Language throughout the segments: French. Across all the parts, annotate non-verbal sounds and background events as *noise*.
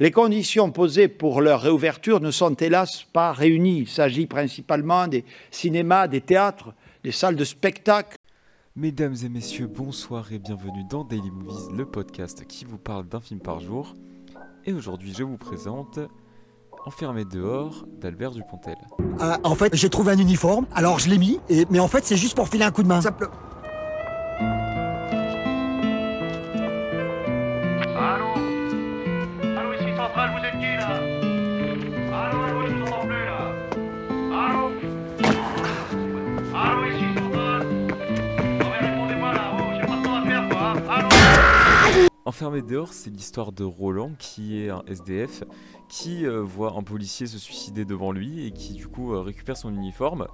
Les conditions posées pour leur réouverture ne sont hélas pas réunies. Il s'agit principalement des cinémas, des théâtres, des salles de spectacle. Mesdames et messieurs, bonsoir et bienvenue dans Daily Movies, le podcast qui vous parle d'un film par jour. Et aujourd'hui, je vous présente Enfermé dehors d'Albert Dupontel. Euh, en fait, j'ai trouvé un uniforme, alors je l'ai mis, et... mais en fait, c'est juste pour filer un coup de main. Simple. Enfermé dehors, c'est l'histoire de Roland qui est un SDF qui euh, voit un policier se suicider devant lui et qui du coup euh, récupère son uniforme.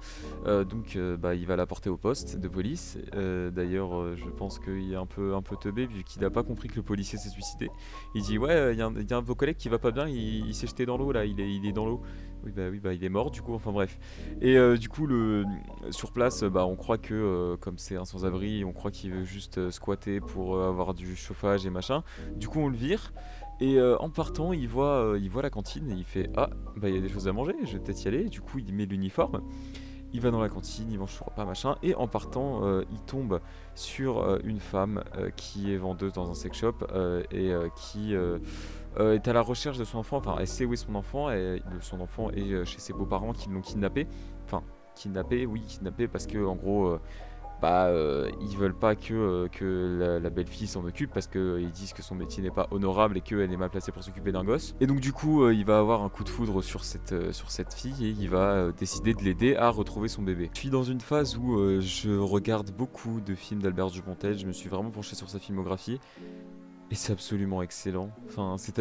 Euh, donc bah, il va l'apporter au poste de police. D'ailleurs, je pense qu'il est un peu, un peu teubé vu qu'il n'a pas compris que le policier s'est suicidé. Il dit ouais, il y, a un- de vos collègues qui va pas bien, il, s'est jeté dans l'eau là, il est, il est dans l'eau. Oui bah oui bah il est mort du coup. Enfin bref. Et du coup le sur place, bah on croit que comme c'est un sans-abri, on croit qu'il veut juste squatter pour avoir du chauffage et machin. Du coup on le vire. Et euh, en partant, il voit, euh, il voit la cantine et il fait Ah, bah il y a des choses à manger, je vais peut-être y aller. Du coup, il met l'uniforme, il va dans la cantine, il mange son repas, machin. Et en partant, euh, il tombe sur une femme qui est vendeuse dans un sex shop et qui est à la recherche de son enfant. Enfin, elle sait où est son enfant et son enfant est chez ses beaux-parents qui l'ont kidnappé. Enfin, kidnappé, oui, kidnappé parce que en gros. Euh, euh, ils veulent pas que, euh, la, belle-fille s'en occupe parce qu'ils disent que son métier n'est pas honorable et qu'elle est mal placée pour s'occuper d'un gosse. Et donc du coup, euh, il va avoir un coup de foudre sur cette, euh, fille et il va euh, décider de l'aider à retrouver son bébé. Je suis dans une phase où euh, je regarde beaucoup de films d'Albert Dupontel, je me suis vraiment penché sur sa filmographie et c'est absolument excellent.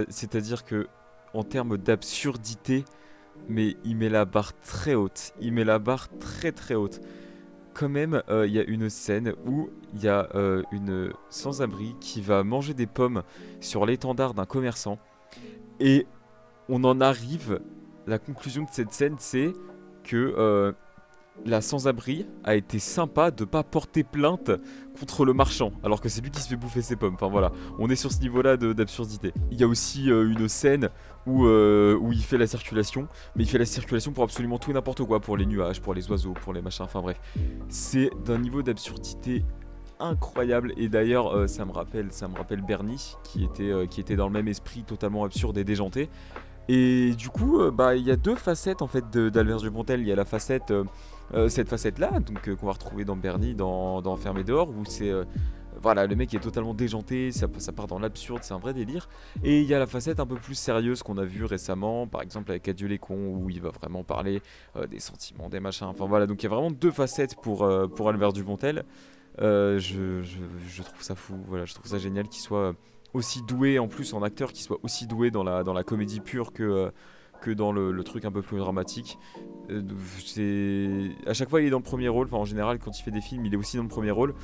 C'est-à-dire que en termes d'absurdité, mais il met la barre très haute. Il met la barre très très haute quand même, euh, il y a une scène où il y a euh, une sans-abri qui va manger des pommes sur l'étendard d'un commerçant. Et on en arrive. La conclusion de cette scène, c'est que euh, la sans-abri a été sympa de pas porter plainte contre le marchand, alors que c'est lui qui se fait bouffer ses pommes. Enfin voilà, on est sur ce niveau-là d'absurdité. Il y a aussi euh, une scène où, euh, où il fait la circulation, mais il fait la circulation pour absolument tout et n'importe quoi, pour les nuages, pour les oiseaux, pour les machins, enfin bref. C'est d'un niveau d'absurdité incroyable et d'ailleurs euh, ça me rappelle ça me rappelle Bernie qui était qui était dans le même esprit totalement absurde et déjanté et du coup euh, bah il y a deux facettes en fait il y a la facette euh, euh, cette facette là donc qu'on va retrouver dans Bernie dans, dans Enfermé dehors où c'est voilà, le mec est totalement déjanté, ça, part dans l'absurde, c'est un vrai délire. Et il y a la facette un peu plus sérieuse qu'on a vue récemment, par exemple avec Adieu les cons, où il va vraiment parler des sentiments, des machins. Enfin voilà, donc il y a vraiment deux facettes pour, pour Albert Dupontel. Je, je trouve ça fou, voilà, je trouve ça génial qu'il soit aussi doué, en plus en acteur, qu'il soit aussi doué dans la, dans la comédie pure que, euh, que dans le, le truc un peu plus dramatique. Euh, c'est à chaque fois il est dans le premier rôle, enfin en général quand il fait des films il est aussi dans le premier rôle.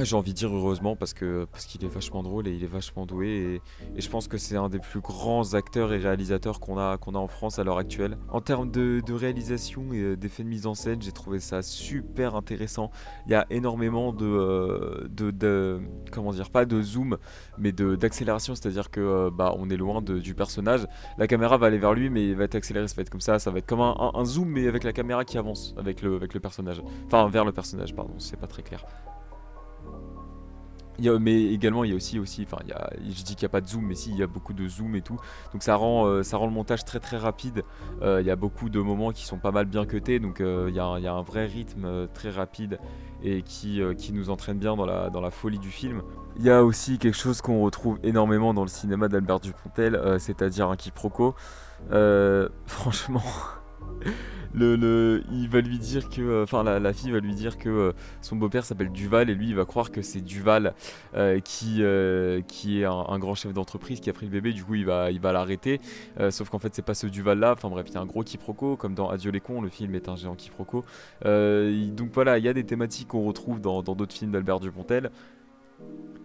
J'ai envie de dire heureusement parce que parce qu'il est vachement drôle et il est vachement doué et, je pense que c'est un des plus grands acteurs et réalisateurs qu'on a qu'on a en France à l'heure actuelle. En termes de, réalisation et euh, d'effets de mise en scène, j'ai trouvé ça super intéressant. Il y a énormément de, euh, de, comment dire pas de zoom mais d'accélération, c'est-à-dire que euh, bah on est loin du personnage. La caméra va aller vers lui mais il va être accéléré, ça va être comme ça, ça va être comme un, un- un zoom mais avec la caméra qui avance avec le avec le personnage. Enfin vers le personnage pardon, c'est pas très clair. Mais également il y a aussi aussi enfin il y a, je dis qu'il n'y a pas de zoom mais si il y a beaucoup de zoom et tout. Donc ça rend euh, ça rend le montage très très rapide. Euh, il y a beaucoup de moments qui sont pas mal bien cutés. Donc euh, il y, a un- il y a un vrai rythme très rapide et qui, qui nous entraîne bien dans la, dans la folie du film. Il y a aussi quelque chose qu'on retrouve énormément dans le cinéma d'Albert Dupontel c'est-à-dire un quiproquo. *laughs* Franchement il va lui dire que, euh, la, fille va lui dire que euh, son beau-père s'appelle Duval et lui il va croire que c'est Duval euh, qui, est un, grand chef d'entreprise qui a pris le bébé, du coup il va, il va l'arrêter, sauf qu'en fait c'est pas ce Duval là, enfin bref il y a un gros quiproquo, comme dans Adieu les cons, le film est un géant quiproquo. Donc voilà, il y a des thématiques qu'on retrouve dans d'autres films d'Albert Dupontel.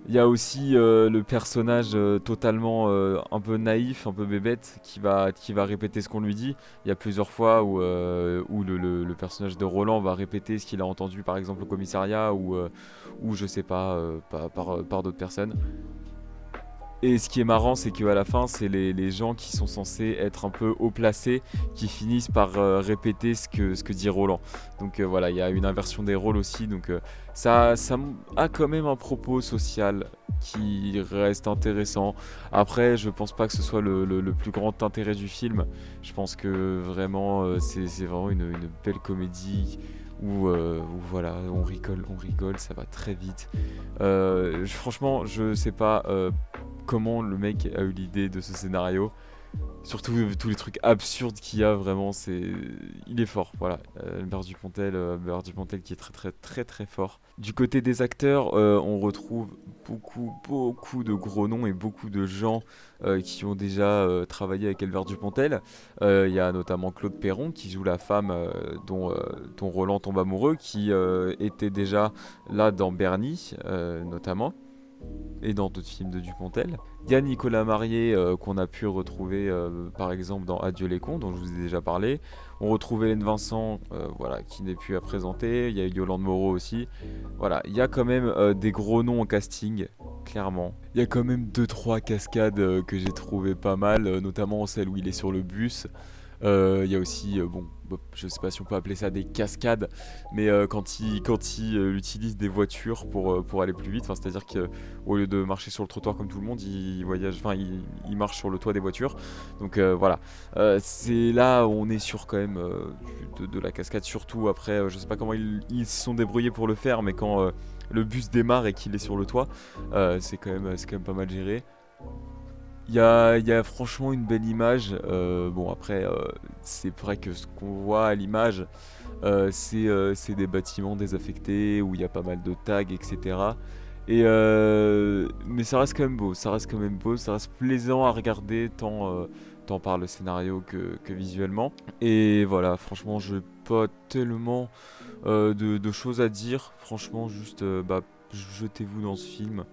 Il y a aussi euh, le personnage euh, totalement euh, un peu naïf, un peu bébête, qui va, qui va répéter ce qu'on lui dit. Il y a plusieurs fois où, où le, personnage de Roland va répéter ce qu'il a entendu par exemple au commissariat ou, ou je sais pas, par, par d'autres personnes. Et ce qui est marrant, c'est qu'à la fin, c'est les, les gens qui sont censés être un peu haut placés qui finissent par euh, répéter ce que, ce que dit Roland. Donc euh, voilà, il y a une inversion des rôles aussi. Donc euh, ça, ça a quand même un propos social qui reste intéressant. Après, je pense pas que ce soit le, le- plus grand intérêt du film. Je pense que vraiment, c'est vraiment une, une belle comédie où, où voilà, on rigole, on rigole, ça va très vite. Euh, je- franchement, je sais pas comment le mec a eu l'idée de ce scénario. Surtout euh, tous les trucs absurdes qu'il y a, vraiment, c'est, il est fort. Voilà, Euh, Albert Dupontel, euh, Albert Dupontel qui est très très très très fort. Du côté des acteurs, on retrouve beaucoup beaucoup de gros noms et beaucoup de gens qui ont déjà travaillé avec Albert Dupontel. Il y a notamment Claude Perron qui joue la femme dont, dont Roland tombe amoureux, qui était déjà là dans Bernie notamment et dans d'autres films de Dupontel. Il y a Nicolas Marié euh, qu'on a pu retrouver euh, par exemple dans Adieu les cons dont je vous ai déjà parlé. On retrouve Hélène Vincent euh, voilà, qui n'est plus à présenter. Il y a Yolande Moreau aussi. Voilà, il y a quand même des gros noms au casting, clairement. Il y a quand même 2-3 cascades que j'ai trouvé pas mal, notamment celle où il est sur le bus. Euh, Il y a aussi, euh, bon, je sais pas si on peut appeler ça des cascades, mais euh, quand il, quand des voitures pour, pour aller plus vite, c'est-à-dire qu'au lieu de marcher sur le trottoir comme tout le monde, il voyage, enfin, il, il sur le toit des voitures. Donc voilà, c'est là où on est sur quand même de, la cascade, surtout après, je sais pas comment ils, ils se sont débrouillés pour le faire, mais quand le bus démarre et qu'il est sur le toit, c'est quand, quand même pas mal géré. Il y a, franchement une belle image. euh, bon, après, euh, c'est vrai que ce qu'on voit à l'image, euh, c'est des bâtiments désaffectés où il y a pas mal de tags, etc. Et mais ça reste quand même beau, ça reste quand même beau, ça reste plaisant à regarder tant, par le scénario que, visuellement. Et voilà, franchement, je pas tellement de, de choses à dire. Franchement, juste bah, jetez-vous dans ce film.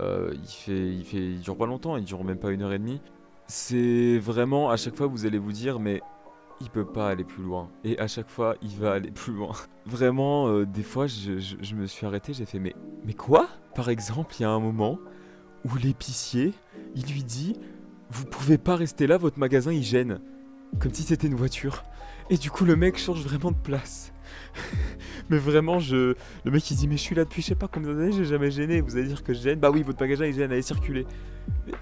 Euh, il, fait, il, fait, il dure pas longtemps, il dure même pas une heure et demie. C'est vraiment, à chaque fois, vous allez vous dire, mais il peut pas aller plus loin. Et à chaque fois, il va aller plus loin. *laughs* Vraiment, euh, des fois, je, je- je me suis arrêté, j'ai fait, mais, mais quoi? Par exemple, il y a un moment où l'épicier, il lui dit, vous pouvez pas rester là, votre magasin il gêne. Comme si c'était une voiture. Et du coup, le mec change vraiment de place. *laughs* mais vraiment, je, le mec il dit mais je suis là depuis je sais pas combien d'années, j'ai jamais gêné, vous allez dire que je gêne. Bah oui, votre magasin il gêne, allez circuler. Mais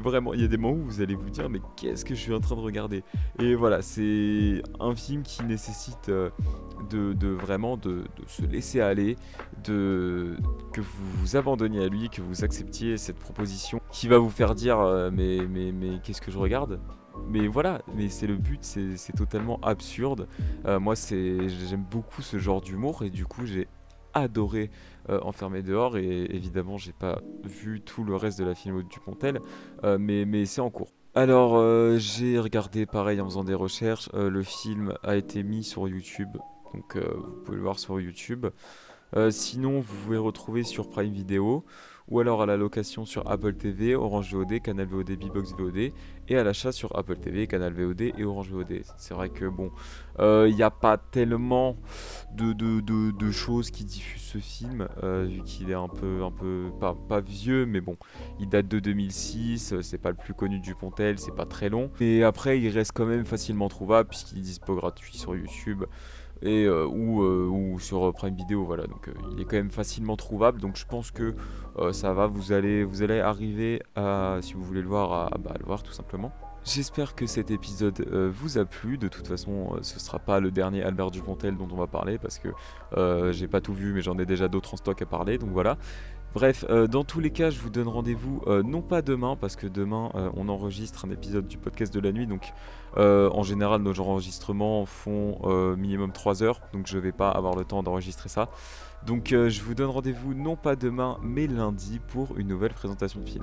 vraiment, il y a des moments où vous allez vous dire mais qu'est-ce que je suis en train de regarder? Et voilà, c'est un film qui nécessite euh, de, vraiment de, de se laisser aller, de que vous vous abandonniez à lui, que vous acceptiez cette proposition qui va vous faire dire euh, mais mais mais qu'est-ce que je regarde? Mais voilà, mais c'est le but, c'est totalement absurde. Euh, moi, j'aime beaucoup ce genre d'humour et du coup, j'ai adoré euh, Enfermé dehors et évidemment, j'ai pas vu tout le reste de la film du Pontel, euh, mais, mais c'est en cours. Alors, euh, j'ai regardé pareil en faisant des recherches. le film a été mis sur YouTube, donc vous pouvez le voir sur YouTube. Sinon, vous pouvez retrouver sur Prime Video ou alors à la location sur Apple TV, Orange VOD, Canal VOD, Bbox VOD et à l'achat sur Apple TV, Canal VOD et Orange VOD. C'est vrai que bon, il n'y a pas tellement de, choses qui diffusent ce film, euh, vu qu'il est un peu, pas vieux, mais bon, il date de 2006, euh, c'est pas le plus connu du Pontel, c'est pas très long. Et après, il reste quand même facilement trouvable puisqu'il est dispo gratuit sur YouTube et euh, ou, euh, ou sur euh, Prime Video voilà. Donc il est quand même facilement trouvable. Donc je pense que ça va. Vous allez vous allez arriver à si vous voulez le voir à, bah, à le voir tout simplement J'espère que cet épisode euh, vous a plu. De toute façon, euh, ce sera pas le dernier Albert Dupontel dont on va parler parce que euh, j'ai pas tout vu, mais j'en ai déjà d'autres en stock à parler. Donc voilà. Bref, dans tous les cas, je vous donne rendez-vous non pas demain parce que demain on enregistre un épisode du podcast de la nuit. Donc en général, nos enregistrements font minimum 3 heures, donc je vais pas avoir le temps d'enregistrer ça. Donc je vous donne rendez-vous non pas demain, mais lundi pour une nouvelle présentation de film.